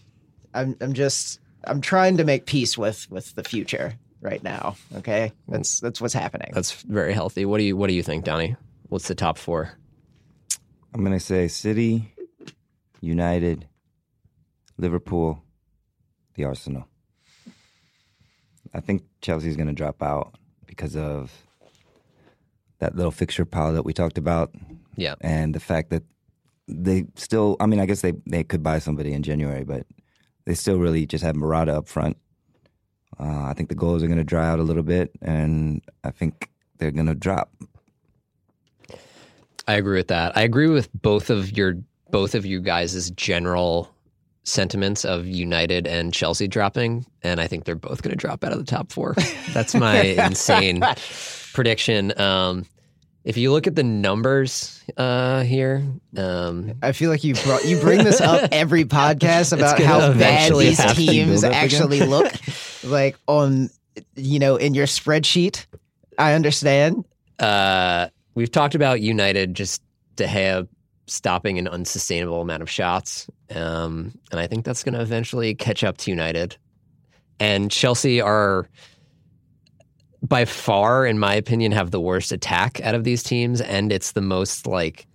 I'm I'm just I'm trying to make peace with with the future right now, okay? That's that's what's happening. That's very healthy. What do you What do you think, Donnie? What's the top four? I'm gonna say City, United, Liverpool, the Arsenal. I think Chelsea's gonna drop out because of that little fixture pile that we talked about, Yeah. and the fact that they still. I mean, I guess they they could buy somebody in January, but they still really just have Morata up front. Uh, I think the goals are gonna dry out a little bit, and I think they're gonna drop. I agree with that. I agree with both of your both of you guys' general sentiments of United and Chelsea dropping, and I think they're both going to drop out of the top four. That's my insane prediction. Um, if you look at the numbers uh, here, um, I feel like you brought you bring this up every podcast about how bad these teams actually look like on you know in your spreadsheet. I understand. Uh, we've talked about United just De Gea stopping an unsustainable amount of shots, um, and I think that's going to eventually catch up to United. And Chelsea are by far, in my opinion, have the worst attack out of these teams, and it's the most like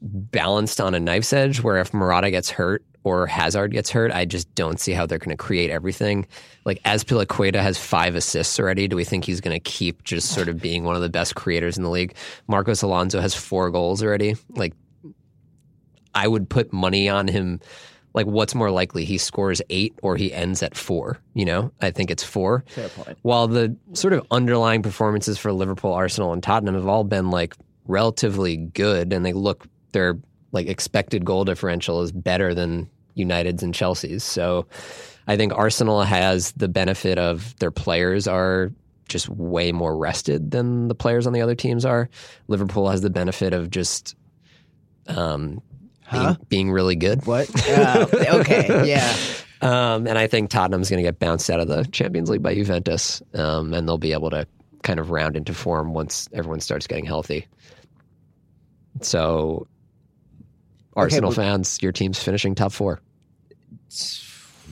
balanced on a knife's edge. Where if Morata gets hurt or Hazard gets hurt, I just don't see how they're going to create everything. Like Azpilicueta has five assists already. Do we think he's going to keep just sort of being one of the best creators in the league? Marcos Alonso has four goals already. Like I would put money on him. Like, what's more likely? He scores eight or he ends at four. You know, I think it's four. Fair point. While the sort of underlying performances for Liverpool, Arsenal, and Tottenham have all been like relatively good, and they look their like expected goal differential is better than United's and Chelsea's. So, I think Arsenal has the benefit of their players are just way more rested than the players on the other teams are. Liverpool has the benefit of just um, Huh? being, being really good. What? Uh, okay, yeah. Um, and I think Tottenham's going to get bounced out of the Champions League by Juventus, um, and they'll be able to kind of round into form once everyone starts getting healthy. So, Arsenal but- fans, your team's finishing top four.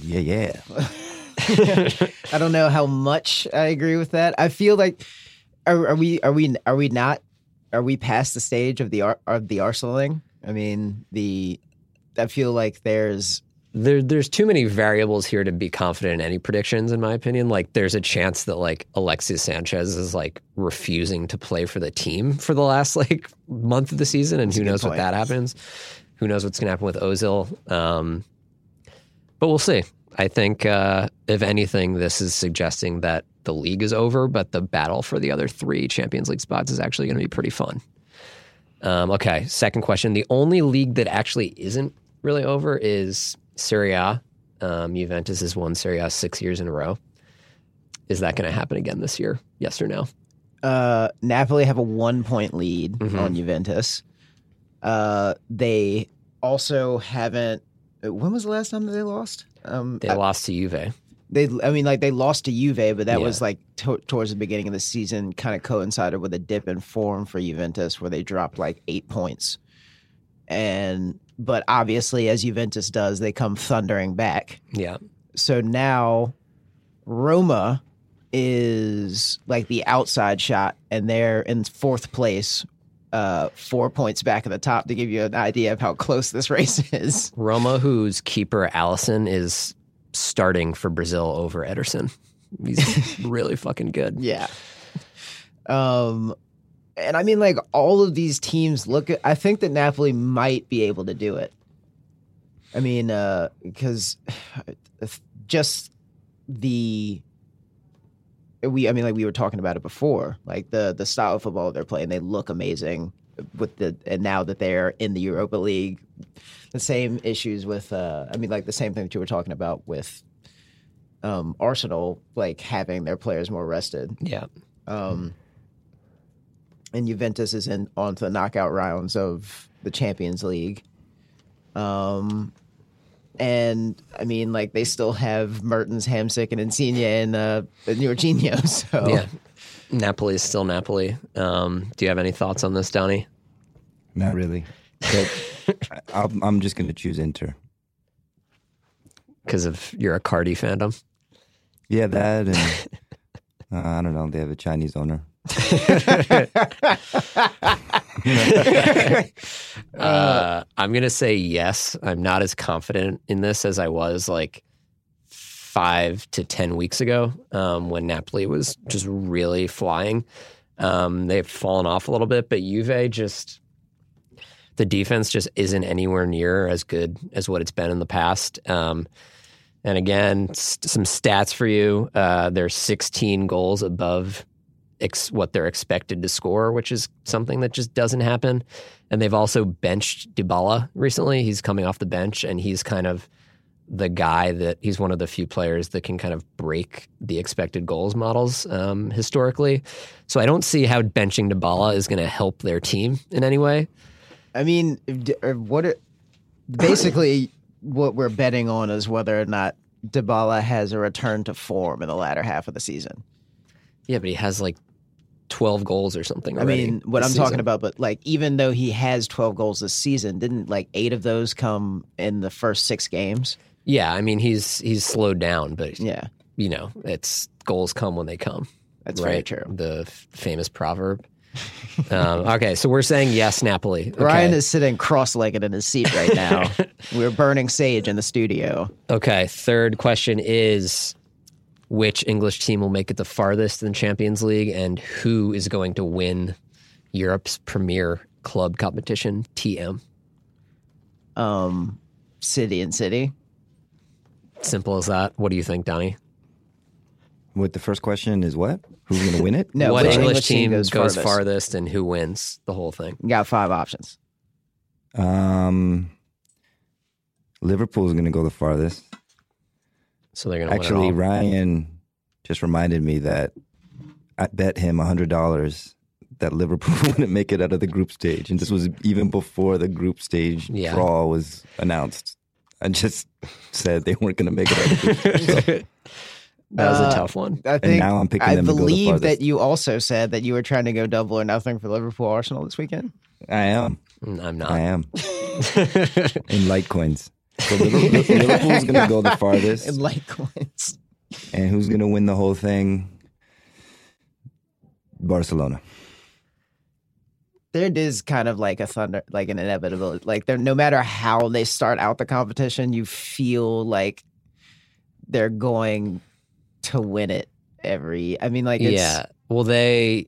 Yeah, yeah. I don't know how much I agree with that. I feel like are, are we are we are we not are we past the stage of the of the Arsenaling? I mean, the I feel like there's There, there's too many variables here to be confident in any predictions, in my opinion. Like, there's a chance that like Alexis Sanchez is like refusing to play for the team for the last like month of the season, and who a good knows what that happens. Who knows what's going to happen with Ozil? Um, but we'll see. I think, uh, if anything, this is suggesting that the league is over, but the battle for the other three Champions League spots is actually going to be pretty fun. Um, okay, second question. The only league that actually isn't really over is Serie A. Um, Juventus has won Serie A six years in a row. Is that going to happen again this year? Yes or no? uh, Napoli have a one point lead Mhm. on Juventus. Uh, they also haven't. When was the last time that they lost? Um, They lost to Juve. They I mean like they lost to Juve, but that Yeah. was like to- towards the beginning of the season, kind of coincided with a dip in form for Juventus, where they dropped like eight points. And but obviously, as Juventus does, they come thundering back. Yeah. So now Roma is like the outside shot, and they're in fourth place, uh, four points back at the top to give you an idea of how close this race is. Roma, whose keeper Alisson is starting for Brazil over Ederson. He's really fucking good. Yeah. Um, and I mean, like all of these teams look. At, I think that Napoli might be able to do it. I mean, uh, because just the we. I mean, like we were talking about it before. Like the the style of football they're playing, they look amazing. With the and now that they're in the Europa League, the same issues with. Uh, I mean, like the same thing that you were talking about with um, Arsenal, like having their players more rested. Yeah. Um, and Juventus is in onto the knockout rounds of the Champions League. Um, and I mean, like they still have Mertens, Hamsik, and Insigne and uh, and Jorginho. So Yeah. Napoli is still Napoli. Um, do you have any thoughts on this, Donnie? Not really. But I'm, I'm just going to choose Inter. Because of your Cardi fandom? Yeah, that and uh, I don't know. They have a Chinese owner. Uh, I'm going to say yes. I'm not as confident in this as I was like five to 10 weeks ago um, when Napoli was just really flying. Um, they've fallen off a little bit, but Juve just, the defense just isn't anywhere near as good as what it's been in the past. Um, and again, s- some stats for you. Uh, they're 16 goals above ex- what they're expected to score, which is something that just doesn't happen. And they've also benched Dybala recently. He's coming off the bench, and he's kind of the guy that he's one of the few players that can kind of break the expected goals models um, historically. So I don't see how benching Dybala is going to help their team in any way. I mean, what? It, basically, what we're betting on is whether or not Dybala has a return to form in the latter half of the season. Yeah, but he has like 12 goals or something. I mean, what I'm talking about, but like even though he has 12 goals this season, didn't like eight of those come in the first six games? Yeah, I mean he's he's slowed down, but Yeah, you know, it's goals come when they come. that's very right? true. The f- famous proverb. Um, okay, so we're saying yes, Napoli. Okay. Ryan is sitting cross-legged in his seat right now. We're burning sage in the studio. Okay, third question is which English team will make it the farthest in the Champions League and who is going to win Europe's premier club competition, TM? Um, city and city. Simple as that. What do you think, Donnie? What the first question is what? Who's going to win it? No, what which English, English team team goes goes, farthest? farthest and who wins the whole thing? You got five options. Um, Liverpool's going to go the farthest. So they're going to Actually, win it all. Ryan just reminded me that I bet him hundred dollars that Liverpool wouldn't make it out of the group stage, and this was even before the group stage Yeah. draw was announced. I just said they weren't going to make it out of the group stage. So, That was Uh, a tough one. I think now I'm picking I them to go the believe farthest. that you also said that you were trying to go double or nothing for Liverpool Arsenal this weekend. I am. Mm, I'm not. I am. In Litecoins. So Liverpool, Liverpool's going to go the farthest. In Litecoins. And who's going to win the whole thing? Barcelona. There is kind of like a thunder, like an inevitability. Like there, no matter how they start out the competition, you feel like they're going to win it every. I mean, like it's, yeah. Well, they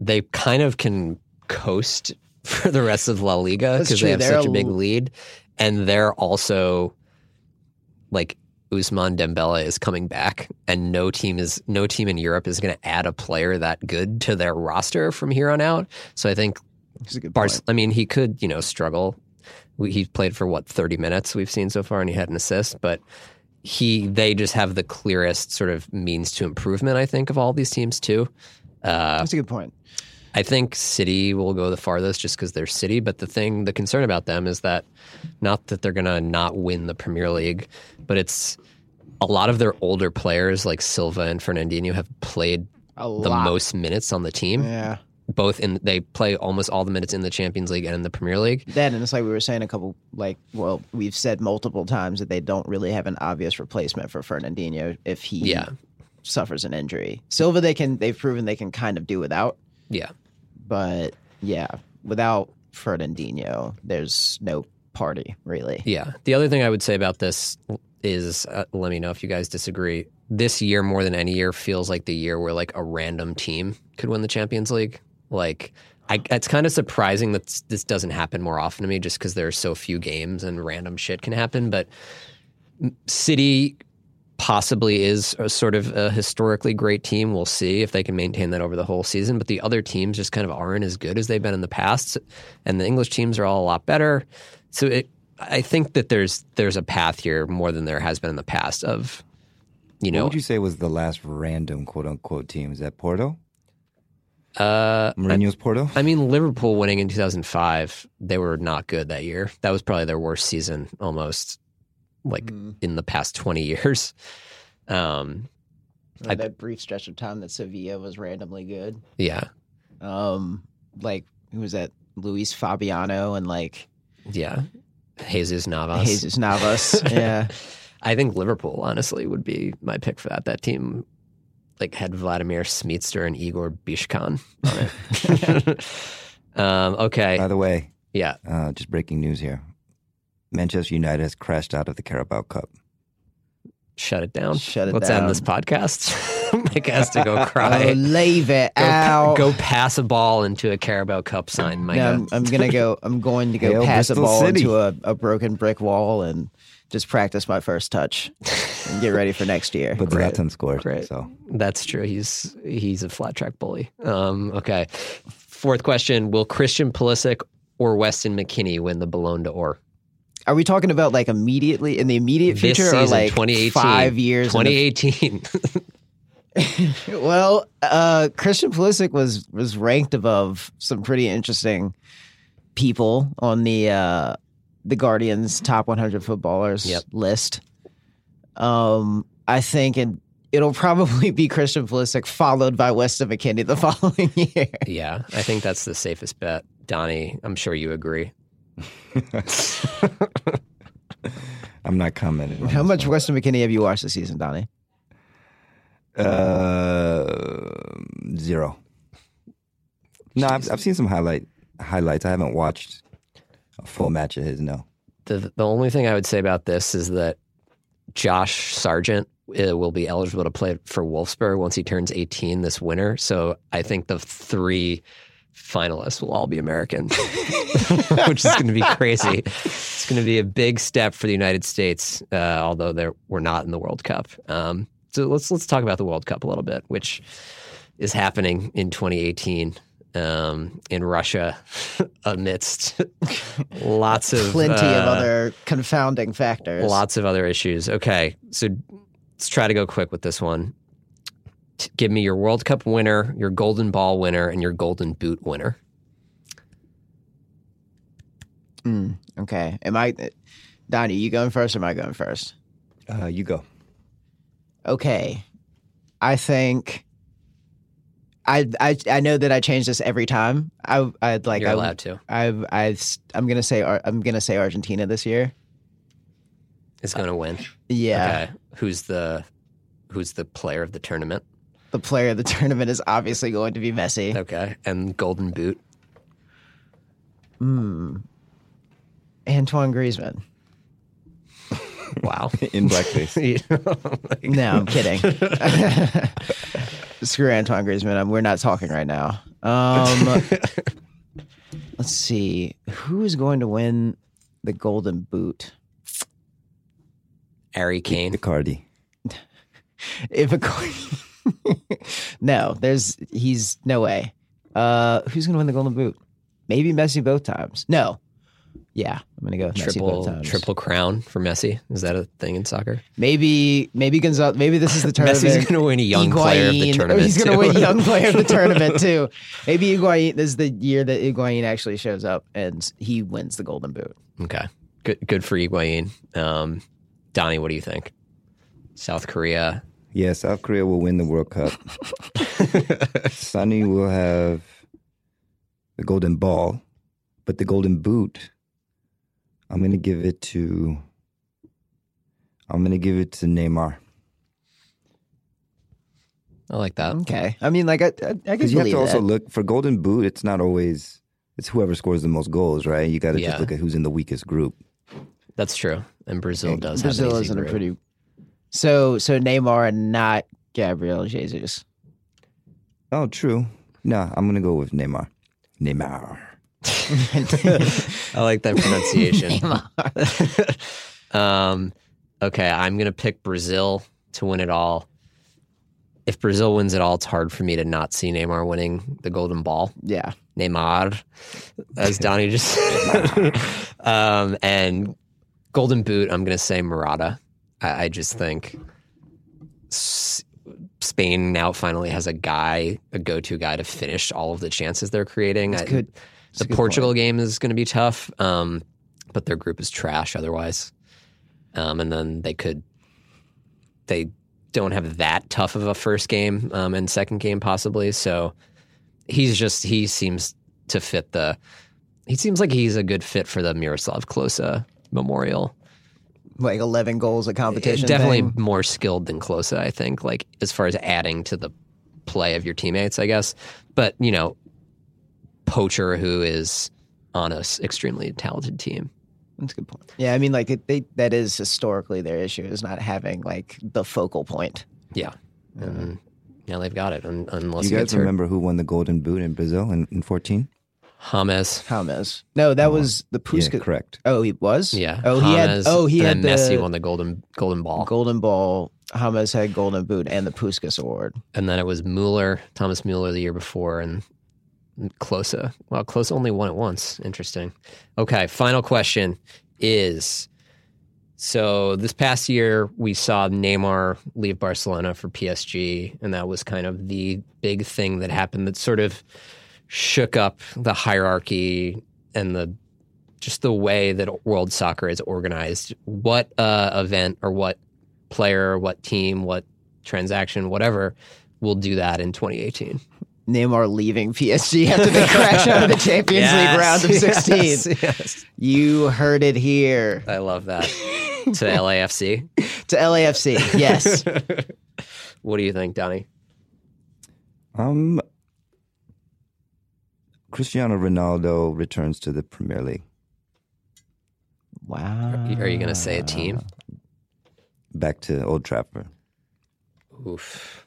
they kind of can coast for the rest of La Liga because they have They're such a big lead, and they're also like Ousmane Dembele is coming back, and no team is no team in Europe is going to add a player that good to their roster from here on out. So I think it's a good Bar- I mean, he could you know struggle. We, he played for what thirty minutes we've seen so far, and he had an assist, but he they just have the clearest sort of means to improvement. I think of all these teams too. Uh, That's a good point. I think City will go the farthest just because they're City. But the thing, the concern about them is that not that they're to not win the Premier League, but it's a lot of their older players like Silva and Fernandinho have played the most minutes on the team. Yeah. Both in they play almost all the minutes in the Champions League and in the Premier League. That and it's like we were saying a couple like well we've said multiple times that they don't really have an obvious replacement for Fernandinho if he Yeah. suffers an injury. Silva they can they've proven they can kind of do without, Yeah. but yeah, without Fernandinho, there's no party really. Yeah. The other thing I would say about this is uh, let me know if you guys disagree. This year, more than any year, feels like the year where like a random team could win the Champions League. Like, I, it's kind of surprising that this doesn't happen more often to me just because there are so few games and random shit can happen. But City possibly is a sort of a historically great team. We'll see if they can maintain that over the whole season. But the other teams just kind of aren't as good as they've been in the past, and the English teams are all a lot better. So it, I think that there's there's a path here more than there has been in the past of, you know, What would you say was the last random quote unquote team? Is that Porto? Uh, Mourinho's Porto? I mean, Liverpool winning in 2005, they were not good that year. That was probably their worst season almost like in the past 20 years. Um, Or that brief stretch of time that Sevilla was randomly good. yeah. Um, like who was that? Luis Fabiano and like Yeah. Jesus Navas. Jesus Navas. yeah. I think Liverpool, honestly, would be my pick for that. That team like had Vladimir Smicer and Igor Biscan on it. um, okay. By the way, Yeah. uh, just breaking news here. Manchester United has crashed out of the Carabao Cup. Shut it down. Shut it Let's down. end this podcast. Mike has to go Oh, cry. leave it Go, out. go pass a ball into a Carabao Cup sign, Micah. No, I'm, I'm gonna go. I'm going to go Hail pass a ball City. into a, a broken brick wall and just practice my first touch and get ready for next year. But Zlatan scored. Great. So That's true. He's he's a flat track bully. Um, okay. Fourth question: Will Christian Pulisic or Weston McKennie win the Ballon d'Or? Are we talking about like immediately in the immediate This future season, or like 2018. five years? 2018. Well, uh, Christian Pulisic was was ranked above some pretty interesting people on the uh, the Guardian's top 100 footballers Yep. list. Um, I think in it'll probably be Christian Pulisic followed by Weston McKennie the following year. Yeah, I think that's the safest bet. Donnie, I'm sure you agree. I'm not commenting. How this much Weston McKennie have you watched this season, Donnie? Uh, zero. No, I've, I've seen some highlight highlights. I haven't watched a full match of his. No. The the only thing I would say about this is that Josh Sargent uh, will be eligible to play for Wolfsburg once he turns 18 this winter. So I think the three finalists will all be American, which is going to be crazy. It's going to be a big step for the United States, uh, although we're not in the World Cup. Um, so let's let's talk about the World Cup a little bit, which is happening in 2018 um, in Russia amidst lots of Plenty of uh, other confounding factors. Lots of other issues. Okay, so let's try to go quick with this one. T- give me your World Cup winner, your Golden Ball winner, and your Golden Boot winner. Mm, okay. Am I, Donnie? You going first or am I going first? Uh, you go. Okay. I think. I, I I know that I change this every time. I I'd like You're I, allowed to. I I I'm gonna say I'm gonna say Argentina this year. Is going to win. Yeah, Okay. Who's the Who's the player of the tournament? the player of the tournament is obviously going to be Messi. Okay, and Golden Boot. Hmm. Antoine Griezmann. Wow. In blackface. No, I'm kidding. Screw Antoine Griezmann. I'm, we're not talking right now. Um, let's see. Who is going to win the Golden Boot? Harry Kane. Icardi. If a no, there's he's no way. Uh, who's going to win the Golden Boot? Maybe Messi both times. No. Yeah, I'm going to go with Triple times. triple crown for Messi. Is that a thing in soccer? Maybe maybe Gonzalez. Maybe this is the tournament. Messi's going to win a young player of the tournament. He's going to too. win young player of the tournament too. Maybe Higuain. This is the year that Higuain actually shows up and he wins the Golden Boot. Okay. Good good for Higuain. Um, Donnie, what do you think? South Korea. Yeah, South Korea will win the World Cup. Sonny will have the golden ball, but the golden boot, I'm going to give it to. I'm going to give it to Neymar I like that. Okay. I mean, like I, I, I can because you have believe to also that. look for golden boot. It's not always it's whoever scores the most goals, right? You got to Yeah. just look at who's in the weakest group. That's true. And Brazil does Brazil have an is easy in a pretty. So so Neymar and not Gabriel Jesus. Oh, true. No, I'm going to go with Neymar. Neymar. I like that pronunciation. um, okay, I'm gonna pick Brazil to win it all. If Brazil wins it all, it's hard for me to not see Neymar winning the Golden Ball. Yeah. Neymar, as Donnie just said. um, and Golden Boot, I'm going to say Morata. I, I just think S- Spain now finally has a guy, a go to guy to finish all of the chances they're creating. I- good. That's The Portugal game is going to be tough, um, but their group is trash otherwise. Um, and then they could, they don't have that tough of a first game um, and second game possibly. So he's just he seems to fit the. He seems like he's a good fit for the Miroslav Klose Memorial. Like eleven goals a competition. Definitely thing. more skilled than Klose, I think. Like as far as adding to the play of your teammates, I guess. But you know, poacher who is on a s- extremely talented team. That's a good point. Yeah, I mean, like it, they that is historically their issue is not having like the focal point. Yeah, and now um, they've got it. Un- unless You guys gets hurt. remember who won the golden boot in Brazil in, in 14? James. James. No, that was the Yeah, Puskas. correct. oh, he was. Yeah. Oh, he had. Oh, he had the Messi won the golden golden ball. golden ball. James had golden boot and the Puskas award. and then it was Mueller, Thomas Mueller the year before, and Klose. Well, Klose only won it once. Interesting. Okay, final question is so this past year we saw Neymar leave Barcelona for PSG, and that was kind of the big thing that happened that sort of shook up the hierarchy and the just the way that world soccer is organized. What uh, event or what player, what team, what transaction, whatever. We'll do that in 2018. Neymar leaving PSG after they crash out of the Champions Yes, League round of 16. yes, yes. You heard it here. I love that. to LAFC. To LAFC, yes. What do you think, Donnie? Um, Cristiano Ronaldo returns to the Premier League. wow. Are you going to say a team? Back to Old Trafford. Oof.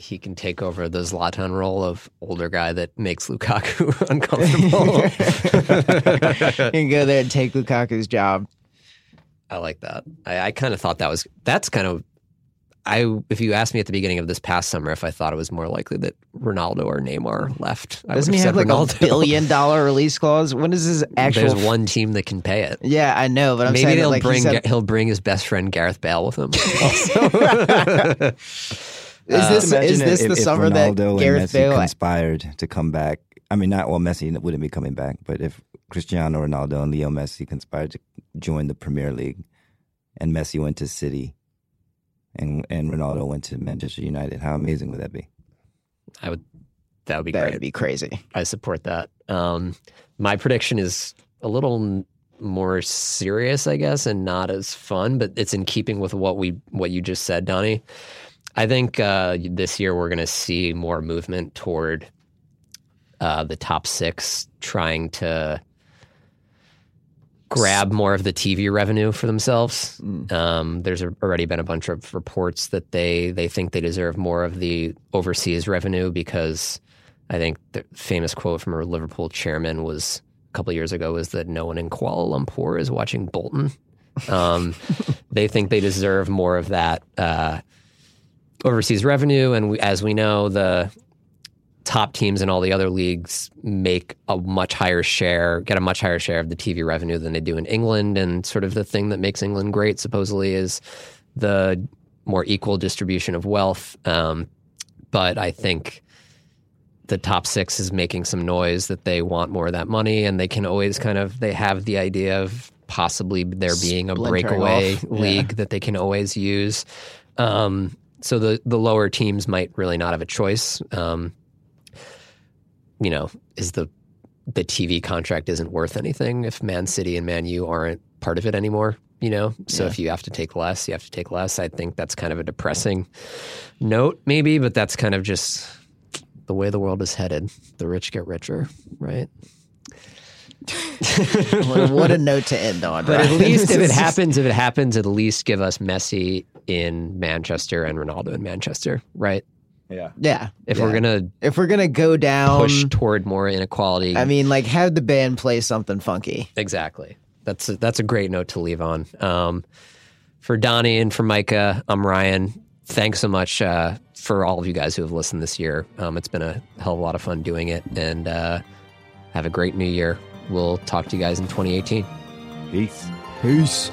He can take over the Zlatan role of older guy that makes Lukaku uncomfortable. You can go there and take Lukaku's job. I like that. I, I kind of thought that was that's kind of I if you asked me at the beginning of this past summer if I thought it was more likely that Ronaldo or Neymar left, I Doesn't he have like Ronaldo. a billion dollar release clause? When is his actual? There's one team that can pay it. yeah, I know, but I'm Maybe saying they'll like, he bring said- he'll bring his best friend Gareth Bale with him. Is this Imagine is this if- the if summer that Ronaldo and Gareth Messi Bale? conspired to come back? I mean, not well, Messi wouldn't be coming back, but if Cristiano Ronaldo and Leo Messi conspired to join the Premier League, and Messi went to City, and and Ronaldo went to Manchester United, how amazing would that be? I would that would be That great. would be crazy. I support that. Um, my prediction is a little more serious, I guess, and not as fun, but it's in keeping with what we what you just said, Donnie. I think uh, this year we're going to see more movement toward uh, the top six trying to grab more of the TV revenue for themselves. Um, there's already been a bunch of reports that they they think they deserve more of the overseas revenue because I think the famous quote from a Liverpool chairman was a couple of years ago was that no one in Kuala Lumpur is watching Bolton. Um, they think they deserve more of that uh, overseas revenue, and we, as we know, the top teams in all the other leagues make a much higher share, get a much higher share of the TV revenue than they do in England. And sort of the thing that makes England great, supposedly, is the more equal distribution of wealth. Um, but I think the top six is making some noise that they want more of that money, and they can always kind of they have the idea of possibly there being a Splintering breakaway off. Yeah. league that they can always use. Um, so the the lower teams might really not have a choice. Um, you know, is the the TV contract isn't worth anything if Man City and Man U aren't part of it anymore. You know, so if you have to take less, you have to take less. I think that's kind of a depressing note, maybe, but that's kind of just the way the world is headed. The rich get richer, right? what, what a note to end on. But at least if it happens, if it happens, at least give us Messi in Manchester and Ronaldo in Manchester, right? Yeah. yeah. If yeah. we're gonna if we're gonna go down, push toward more inequality, I mean, like have the band play something funky. Exactly. That's a, that's a great note to leave on. Um, for Donnie and for Micah, I'm Ryan. Thanks so much uh, for all of you guys who have listened this year. Um, it's been a hell of a lot of fun doing it, and uh, have a great new year. We'll talk to you guys in 2018. Peace. Peace.